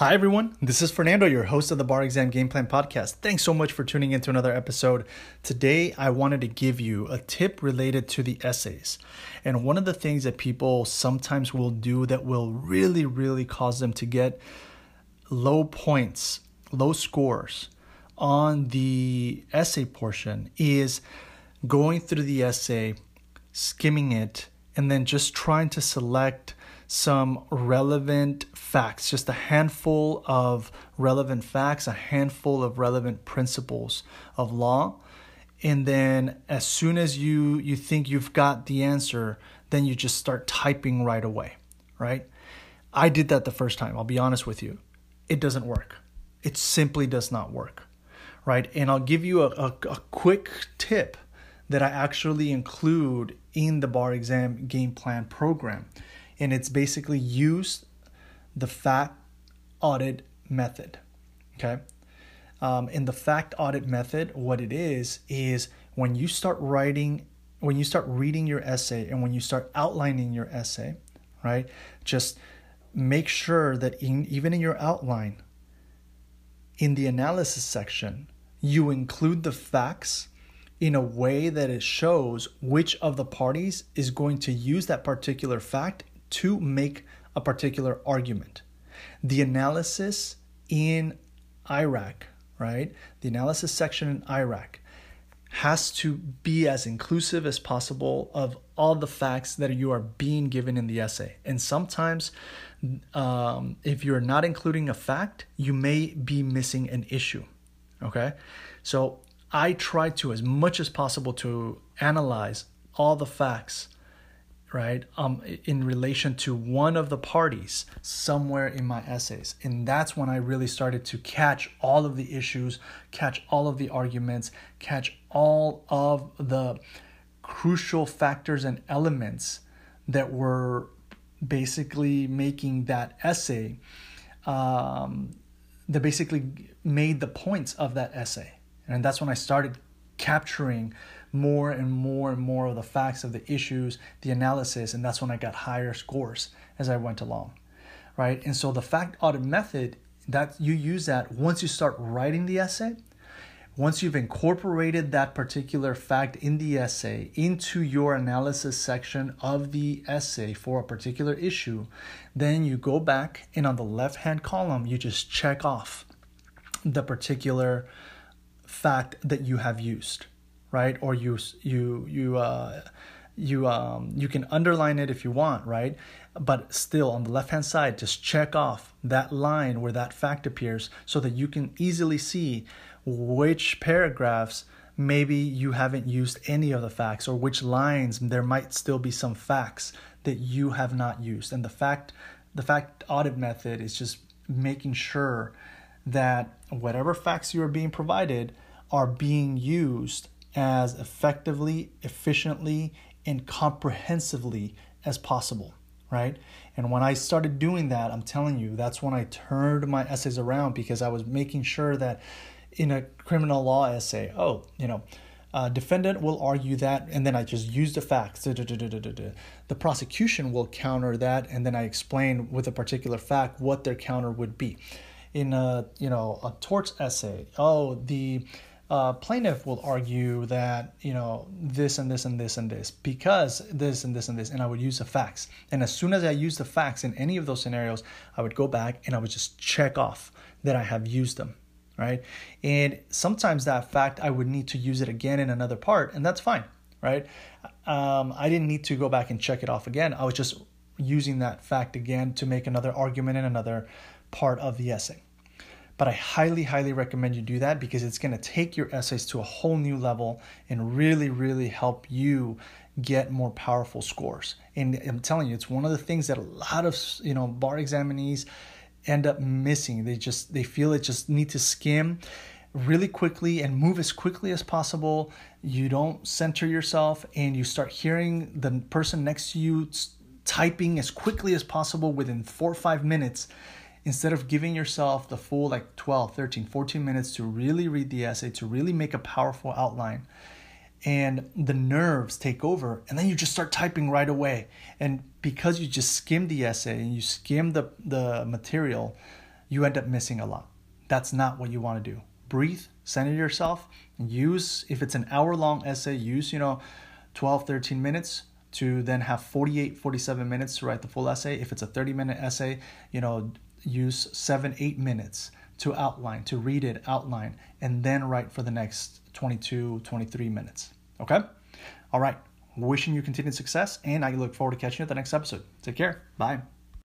Hi, everyone. This is Fernando, your host of the Bar Exam Game Plan Podcast. Thanks so much for tuning into another episode. Today, I wanted to give you a tip related to the essays. And one of the things that people sometimes will do that will really, really cause them to get low points, low scores on the essay portion is going through the essay, skimming it, and then just trying to select some relevant facts, just a handful of relevant facts, a handful of relevant principles of law. And then as soon as you you think you've got the answer, then you just start typing right away, right? I did that the first time, I'll be honest with you. It doesn't work. It simply does not work, right? And I'll give you a, a, a quick tip that I actually include in the bar exam game plan program and it's basically use the fact audit method. Okay. Um, in the fact audit method, what it is is when you start writing, when you start reading your essay, and when you start outlining your essay, right? Just make sure that in, even in your outline, in the analysis section, you include the facts in a way that it shows which of the parties is going to use that particular fact to make a particular argument. The analysis in IRAC, right? The analysis section in IRAC has to be as inclusive as possible of all the facts that you are being given in the essay. And sometimes, um, if you're not including a fact, you may be missing an issue. Okay, so I try to, as much as possible, to analyze all the facts right um in relation to one of the parties somewhere in my essays. And that's when i really started to catch all of the issues catch all of the arguments catch all of the crucial factors and elements that were basically making that essay um, that basically made the points of that essay. And that's when i started capturing more and more and more of the facts of the issues, the analysis, and that's when I got higher scores as I went along, right? And so the fact audit method that you use that once you start writing the essay, once you've incorporated that particular fact in the essay into your analysis section of the essay for a particular issue, then you go back and on the left hand column, you just check off the particular fact that you have used right? Or you you you uh, you um, you can underline it if you want, right? But still, on the left hand side, just check off that line where that fact appears, so that you can easily see which paragraphs maybe you haven't used any of the facts, or which lines there might still be some facts that you have not used. And the fact the fact audit method is just making sure that whatever facts you are being provided are being used as effectively, efficiently, and comprehensively as possible, right? And when I started doing that, I'm telling you, that's when I turned my essays around because I was making sure that in a criminal law essay, oh, you know, uh, defendant will argue that, and then I just use the facts. The prosecution will counter that, and then I explain with a particular fact what their counter would be. In a you know a torts essay, oh the uh, plaintiff will argue that you know this and this and this and this because this and this and this and i would use the facts. And as soon as i use the facts in any of those scenarios i would go back and i would just check off that i have used them right? And sometimes that fact i would need to use it again in another part and that's fine right? Um, i didn't need to go back and check it off again. I was just using that fact again to make another argument in another part of the essay but I highly, highly recommend you do that because it's going to take your essays to a whole new level and really, really help you get more powerful scores. And I'm telling you, it's one of the things that a lot of you know bar examinees end up missing. They just they feel it just need to skim really quickly and move as quickly as possible. You don't center yourself and you start hearing the person next to you typing as quickly as possible within four or five minutes instead of giving yourself the full like 12 13 14 minutes to really read the essay to really make a powerful outline and the nerves take over and then you just start typing right away and because you just skim the essay and you skim the, the material you end up missing a lot. That's not what you want to do. Breathe, center yourself, use, if it's an hour long essay, use, you know, 12, 13 minutes to then have 48, 47 minutes to write the full essay. If it's a 30 minute essay, you know, use seven, eight minutes to outline, to read it, outline, and then write for the next 22, 23 minutes. Okay? All right. Wishing you continued success, and I look forward to catching you at the next episode. Take care. Bye.